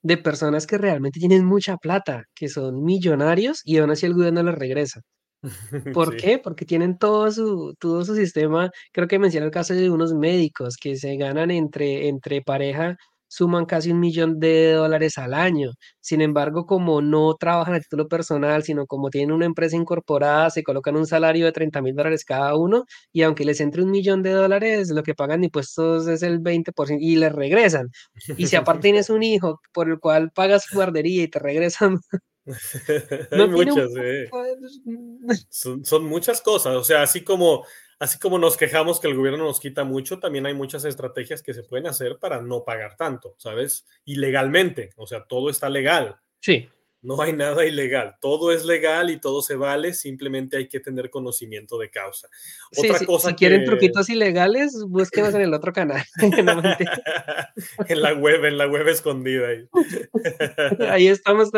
[SPEAKER 1] de personas que realmente tienen mucha plata, que son millonarios y aún así el gobierno les regresa. ¿Por qué? Porque tienen todo su, todo su sistema, creo que menciona el caso de unos médicos que se ganan entre, entre pareja suman casi un millón de dólares al año. Sin embargo, como no trabajan a título personal, sino como tienen una empresa incorporada, se colocan un salario de 30 mil dólares cada uno y aunque les entre un millón de dólares, lo que pagan impuestos es el 20% y les regresan. Y si aparte tienes un hijo por el cual pagas guardería y te regresan...
[SPEAKER 2] Muchas, eh. son, son muchas cosas, o sea, así como así como nos quejamos que el gobierno nos quita mucho, también hay muchas estrategias que se pueden hacer para no pagar tanto, ¿sabes? Ilegalmente, o sea, todo está legal.
[SPEAKER 1] Sí.
[SPEAKER 2] No hay nada ilegal, todo es legal y todo se vale, simplemente hay que tener conocimiento de causa.
[SPEAKER 1] Otra cosa si quieren truquitos ilegales, búsquenos en el otro canal.
[SPEAKER 2] en la web, en la web escondida. Ahí,
[SPEAKER 1] ahí estamos.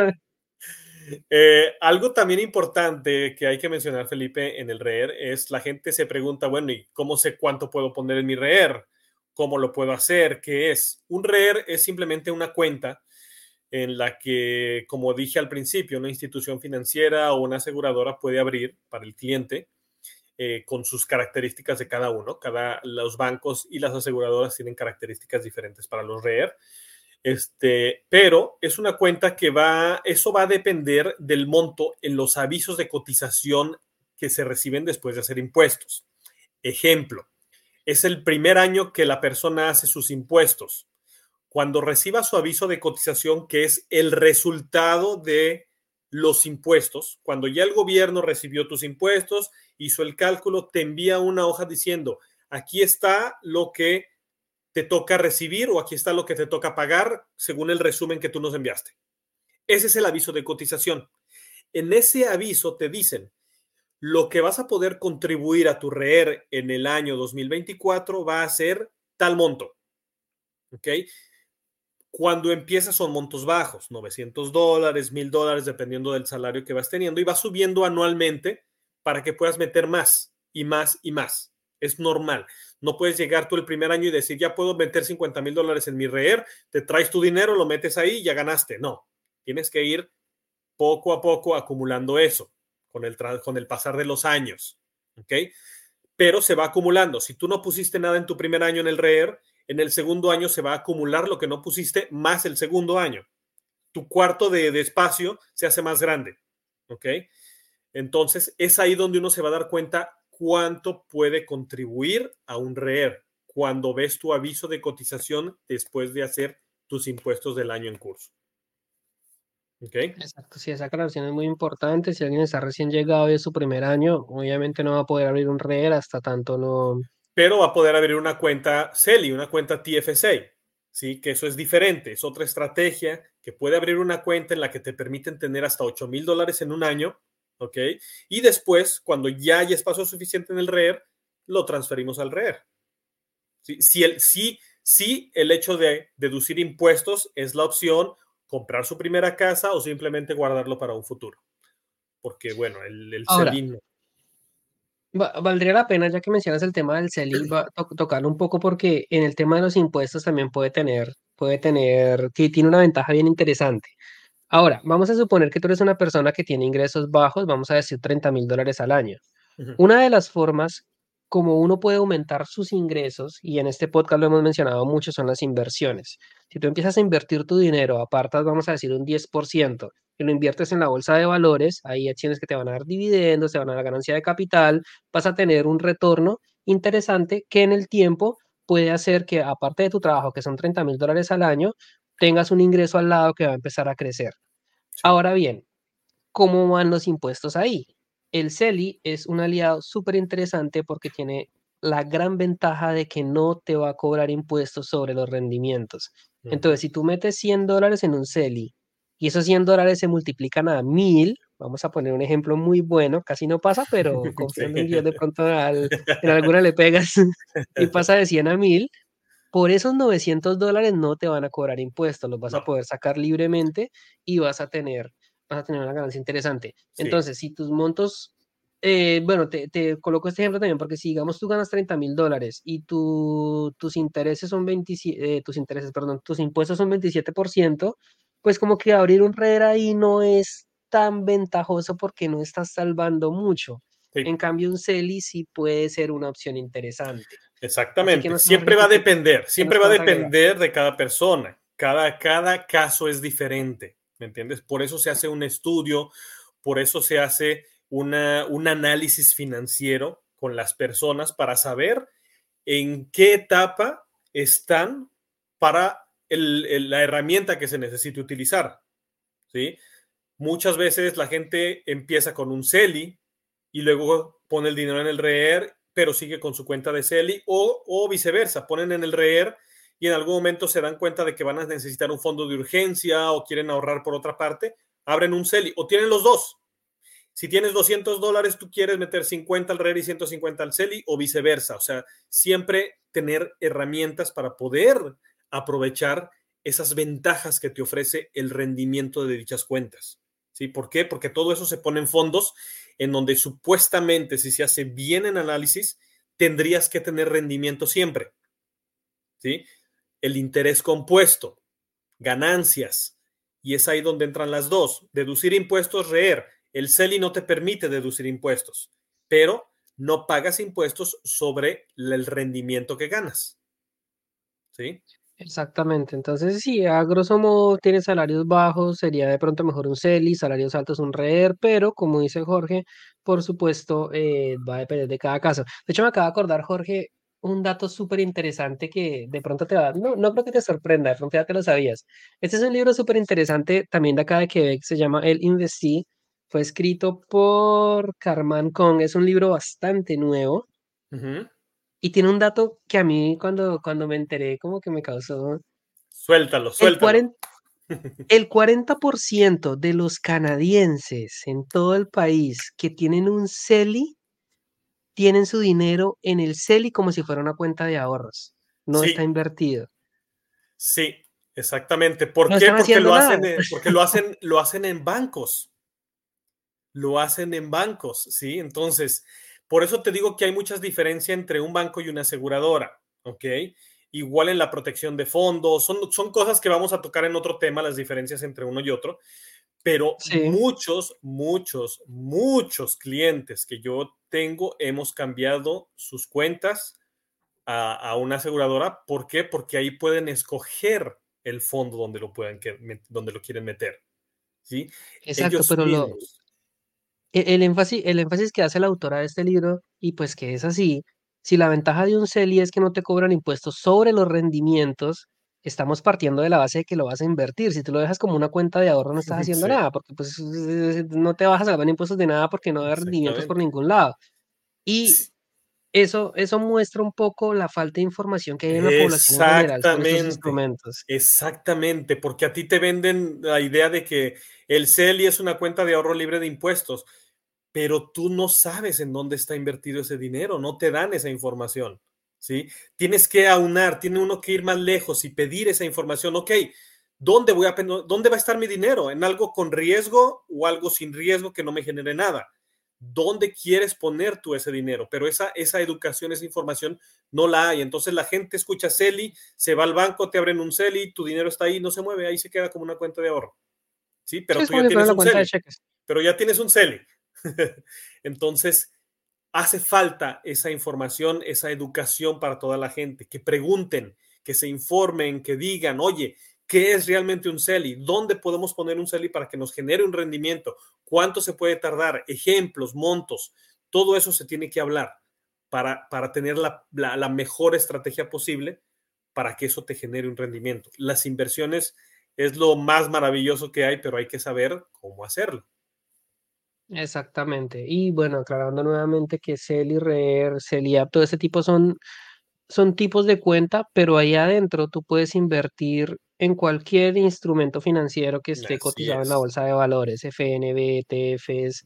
[SPEAKER 2] Eh, algo también importante que hay que mencionar, Felipe, en el REER es la gente se pregunta, bueno, ¿y cómo sé cuánto puedo poner en mi REER? ¿Cómo lo puedo hacer? ¿Qué es? Un REER es simplemente una cuenta en la que, como dije al principio, una institución financiera o una aseguradora puede abrir para el cliente eh, con sus características de cada uno. Cada, los bancos y las aseguradoras tienen características diferentes para los REER. Este, pero es una cuenta que va, eso va a depender del monto en los avisos de cotización que se reciben después de hacer impuestos. Ejemplo, es el primer año que la persona hace sus impuestos. Cuando reciba su aviso de cotización, que es el resultado de los impuestos, cuando ya el gobierno recibió tus impuestos, hizo el cálculo, te envía una hoja diciendo, aquí está lo que te toca recibir o aquí está lo que te toca pagar según el resumen que tú nos enviaste. Ese es el aviso de cotización. En ese aviso te dicen, lo que vas a poder contribuir a tu REER en el año 2024 va a ser tal monto. ¿Ok? Cuando empiezas son montos bajos, 900 dólares, 1000 dólares, dependiendo del salario que vas teniendo, y va subiendo anualmente para que puedas meter más y más y más. Es normal. No puedes llegar tú el primer año y decir, ya puedo meter 50 mil dólares en mi REER, te traes tu dinero, lo metes ahí ya ganaste. No, tienes que ir poco a poco acumulando eso con el, con el pasar de los años. ¿Ok? Pero se va acumulando. Si tú no pusiste nada en tu primer año en el REER, en el segundo año se va a acumular lo que no pusiste más el segundo año. Tu cuarto de, de espacio se hace más grande. ¿Ok? Entonces es ahí donde uno se va a dar cuenta cuánto puede contribuir a un REER cuando ves tu aviso de cotización después de hacer tus impuestos del año en curso.
[SPEAKER 1] ¿Ok? Exacto, sí, esa aclaración es muy importante. Si alguien está recién llegado y es su primer año, obviamente no va a poder abrir un REER hasta tanto no,
[SPEAKER 2] pero va a poder abrir una cuenta CELI, una cuenta TFSA, ¿sí? Que eso es diferente, es otra estrategia que puede abrir una cuenta en la que te permiten tener hasta 8 mil dólares en un año, ¿ok? Y después, cuando ya hay espacio suficiente en el REER, lo transferimos al REER. ¿Sí? Si, el, si, si el hecho de deducir impuestos es la opción, comprar su primera casa o simplemente guardarlo para un futuro. Porque, bueno, el, el CELI
[SPEAKER 1] valdría la pena, ya que mencionas el tema del CELI, tocarlo un poco porque en el tema de los impuestos también puede tener, puede tener, tiene una ventaja bien interesante. Ahora, vamos a suponer que tú eres una persona que tiene ingresos bajos, vamos a decir 30 mil dólares al año. Una de las formas como uno puede aumentar sus ingresos, y en este podcast lo hemos mencionado mucho, son las inversiones. Si tú empiezas a invertir tu dinero, apartas, vamos a decir, un 10%, y lo inviertes en la bolsa de valores, hay acciones que te van a dar dividendos, te van a dar ganancia de capital, vas a tener un retorno interesante que en el tiempo puede hacer que, aparte de tu trabajo, que son 30 mil dólares al año, tengas un ingreso al lado que va a empezar a crecer. Ahora bien, ¿cómo van los impuestos ahí? el CELI es un aliado súper interesante porque tiene la gran ventaja de que no te va a cobrar impuestos sobre los rendimientos. Entonces, si tú metes 100 dólares en un CELI y esos 100 dólares se multiplican a 1000, vamos a poner un ejemplo muy bueno, casi no pasa, pero confiando en Dios de pronto en alguna le pegas y pasa de 100 a 1000, por esos 900 dólares no te van a cobrar impuestos, los vas a poder sacar libremente y vas a tener vas a tener una ganancia interesante. Entonces, si tus montos, eh, bueno, te, coloco este ejemplo también, porque si digamos tú ganas 30 mil dólares y tu, tus intereses son 27, eh, tus intereses, perdón, tus impuestos son 27%, pues como que abrir un REER ahí no es tan ventajoso porque no estás salvando mucho. En cambio, un CELI sí puede ser una opción interesante.
[SPEAKER 2] Exactamente. siempre va a depender, siempre va a depender de cada persona. Cada, cada caso es diferente. ¿me entiendes? Por eso se hace un estudio, por eso se hace una, un análisis financiero con las personas para saber en qué etapa están para la herramienta que se necesite utilizar. ¿sí? Muchas veces la gente empieza con un CELI y luego pone el dinero en el REER, pero sigue con su cuenta de CELI o, viceversa, ponen en el REER y en algún momento se dan cuenta de que van a necesitar un fondo de urgencia o quieren ahorrar por otra parte, abren un CELI o tienen los dos. Si tienes 200 dólares, tú quieres meter 50 al RER y 150 al CELI o viceversa. O sea, siempre tener herramientas para poder aprovechar esas ventajas que te ofrece el rendimiento de dichas cuentas. ¿Sí? ¿Por qué? Porque todo eso se pone en fondos en donde supuestamente, si se hace bien en análisis, tendrías que tener rendimiento siempre. ¿Sí? el interés compuesto, ganancias, y es ahí donde entran las dos. Deducir impuestos, REER. El CELI no te permite deducir impuestos, pero no pagas impuestos sobre el rendimiento que ganas. ¿Sí?
[SPEAKER 1] Exactamente, entonces sí, a grosso modo tiene salarios bajos, sería de pronto mejor un CELI, salarios altos un REER, pero como dice Jorge, por supuesto eh, va a depender de cada caso. De hecho me acaba de acordar Jorge un dato súper interesante que de pronto te va, no, no creo que te sorprenda, de pronto ya te lo sabías. Este es un libro súper interesante también de acá de Quebec, se llama El Investí, fue escrito por Carman Kong, es un libro bastante nuevo.
[SPEAKER 2] Ujú.
[SPEAKER 1] Y tiene un dato que a mí cuando, cuando me enteré como que me causó...
[SPEAKER 2] Suéltalo,
[SPEAKER 1] El
[SPEAKER 2] suéltalo.
[SPEAKER 1] 40, el 40% de los canadienses en todo el país que tienen un CELI tienen su dinero en el CELI como si fuera una cuenta de ahorros. No está invertido.
[SPEAKER 2] sí, exactamente. ¿Por
[SPEAKER 1] No
[SPEAKER 2] qué? Porque lo
[SPEAKER 1] nada.
[SPEAKER 2] hacen, en- porque lo hacen, lo hacen en bancos. Lo hacen en bancos, ¿sí? Entonces, por eso te digo que hay muchas diferencias entre un banco y una aseguradora, ¿ok? Igual en la protección de fondos, son, son cosas que vamos a tocar en otro tema, las diferencias entre uno y otro, pero
[SPEAKER 1] Sí,
[SPEAKER 2] muchos, muchos, muchos clientes que yo tengo hemos cambiado sus cuentas a, a una aseguradora. ¿Por qué? Porque ahí pueden escoger el fondo donde lo, puedan, que- donde lo quieren meter, ¿sí?
[SPEAKER 1] exacto,
[SPEAKER 2] Ellos
[SPEAKER 1] pero lo, e- el énfasis, el énfasis que hace la autora de este libro, y pues que es así, si la ventaja de un CELI es que no te cobran impuestos sobre los rendimientos, estamos partiendo de la base de que lo vas a invertir. Si tú lo dejas como una cuenta de ahorro, no estás haciendo
[SPEAKER 2] Sí,
[SPEAKER 1] nada, porque pues no te vas a salvar impuestos de nada porque no hay rendimientos por ningún lado. Y eso, eso muestra un poco la falta de información que hay en la población en general sobre estos instrumentos.
[SPEAKER 2] exactamente, porque a ti te venden la idea de que el CELI es una cuenta de ahorro libre de impuestos, pero tú no sabes en dónde está invertido ese dinero, no te dan esa información, ¿sí? Tienes que aunar, tiene uno que ir más lejos y pedir esa información, ok, ¿dónde, voy a, ¿dónde va a estar mi dinero? ¿En algo con riesgo o algo sin riesgo que no me genere nada? ¿Dónde quieres poner tú ese dinero? Pero esa, esa educación, esa información no la hay. Entonces la gente escucha CELI, se va al banco, te abren un CELI, tu dinero está ahí, no se mueve, ahí se queda como una cuenta de ahorro. Sí, pero tú ya tienes un CELI, pero ya tienes un CELI. Entonces, hace falta esa información, esa educación para toda la gente, que pregunten, que se informen, que digan, oye, ¿qué es realmente un CELI? ¿Dónde podemos poner un CELI para que nos genere un rendimiento? ¿Cuánto se puede tardar? Ejemplos, montos, todo eso se tiene que hablar para, para tener la, la, mejor estrategia posible para que eso te genere un rendimiento. Las inversiones es lo más maravilloso que hay, pero hay que saber cómo hacerlo.
[SPEAKER 1] Exactamente. Y bueno, aclarando nuevamente que CELI, REER, CELIAP, todo ese tipo son, son tipos de cuenta, pero ahí adentro tú puedes invertir en cualquier instrumento financiero que esté
[SPEAKER 2] Así
[SPEAKER 1] cotizado en la
[SPEAKER 2] es.
[SPEAKER 1] bolsa de valores, FNB, ETFs,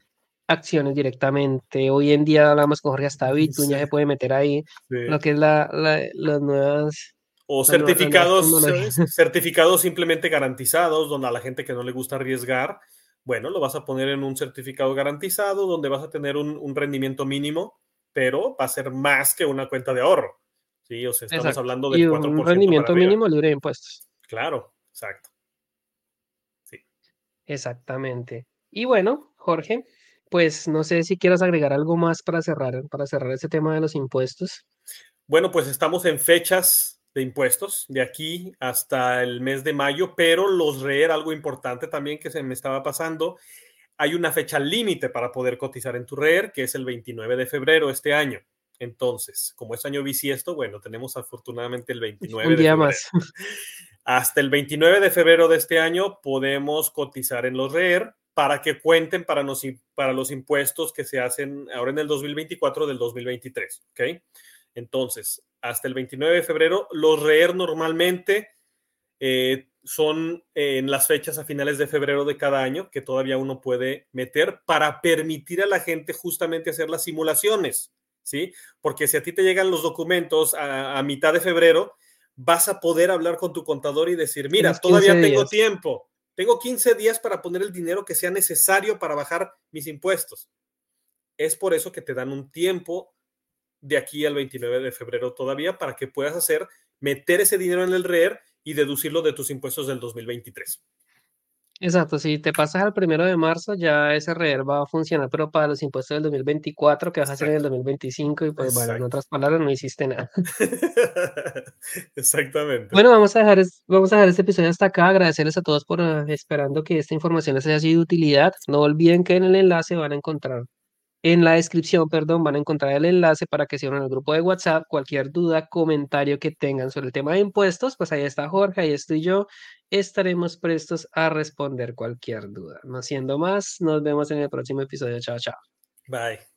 [SPEAKER 1] acciones directamente. Hoy en día hablamos con Jorge, hasta Bitcoin ya
[SPEAKER 2] Sí,
[SPEAKER 1] se puede meter ahí lo
[SPEAKER 2] sí.
[SPEAKER 1] que es la, la- las nuevas,
[SPEAKER 2] O certificados, certificados simplemente garantizados, donde a la gente que no le gusta arriesgar, bueno, lo vas a poner en un certificado garantizado, donde vas a tener un, un rendimiento mínimo, pero va a ser más que una cuenta de ahorro. Sí, o sea, estamos
[SPEAKER 1] Exacto.
[SPEAKER 2] hablando
[SPEAKER 1] Y
[SPEAKER 2] del
[SPEAKER 1] un
[SPEAKER 2] 4% para
[SPEAKER 1] rendimiento mínimo libre de impuestos.
[SPEAKER 2] Claro, exacto. Sí.
[SPEAKER 1] Exactamente. Y bueno, Jorge, pues no sé si quieras agregar algo más para cerrar, para cerrar ese tema de los impuestos.
[SPEAKER 2] Bueno, pues estamos en fechas de impuestos de aquí hasta el mes de mayo, pero los REER, algo importante también que se me estaba pasando, hay una fecha límite para poder cotizar en tu REER, que es el 29 de febrero este año. Entonces, como es año bisiesto, bueno, tenemos afortunadamente el 29
[SPEAKER 1] Un
[SPEAKER 2] de
[SPEAKER 1] día
[SPEAKER 2] febrero.
[SPEAKER 1] más.
[SPEAKER 2] Hasta el 29 de febrero de este año podemos cotizar en los REER para que cuenten para los, impuestos que se hacen ahora en el 2024 del 2023. ¿Ok? Entonces, hasta el 29 de febrero, los REER normalmente eh, son eh, en las fechas a finales de febrero de cada año que todavía uno puede meter para permitir a la gente justamente hacer las simulaciones, ¿sí? Porque si a ti te llegan los documentos a mitad de febrero, vas a poder hablar con tu contador y decir, mira, todavía
[SPEAKER 1] 15
[SPEAKER 2] tengo
[SPEAKER 1] días.
[SPEAKER 2] tiempo, tengo 15 días para poner el dinero que sea necesario para bajar mis impuestos. Es por eso que te dan un tiempo de aquí al 29 de febrero todavía para que puedas hacer, meter ese dinero en el REER y deducirlo de tus impuestos del 2023.
[SPEAKER 1] Exacto, si te pasas al primero de marzo, ya ese REER va a funcionar, pero para los impuestos del 2024, que vas a hacer en el
[SPEAKER 2] Exacto.
[SPEAKER 1] 2025, y pues bueno, en otras palabras, no hiciste nada.
[SPEAKER 2] Exactamente.
[SPEAKER 1] Bueno, vamos a dejar, vamos a dejar este episodio hasta acá. Agradecerles a todos por eh, esperando que esta información les haya sido de utilidad. No olviden que en el enlace van a encontrar, en la descripción, perdón, van a encontrar el enlace para que se unan al grupo de WhatsApp. Cualquier duda, comentario que tengan sobre el tema de impuestos, pues ahí está Jorge, ahí estoy yo. Estaremos prestos a responder cualquier duda. No siendo más, nos vemos en el próximo episodio. Chao, chao.
[SPEAKER 2] Bye.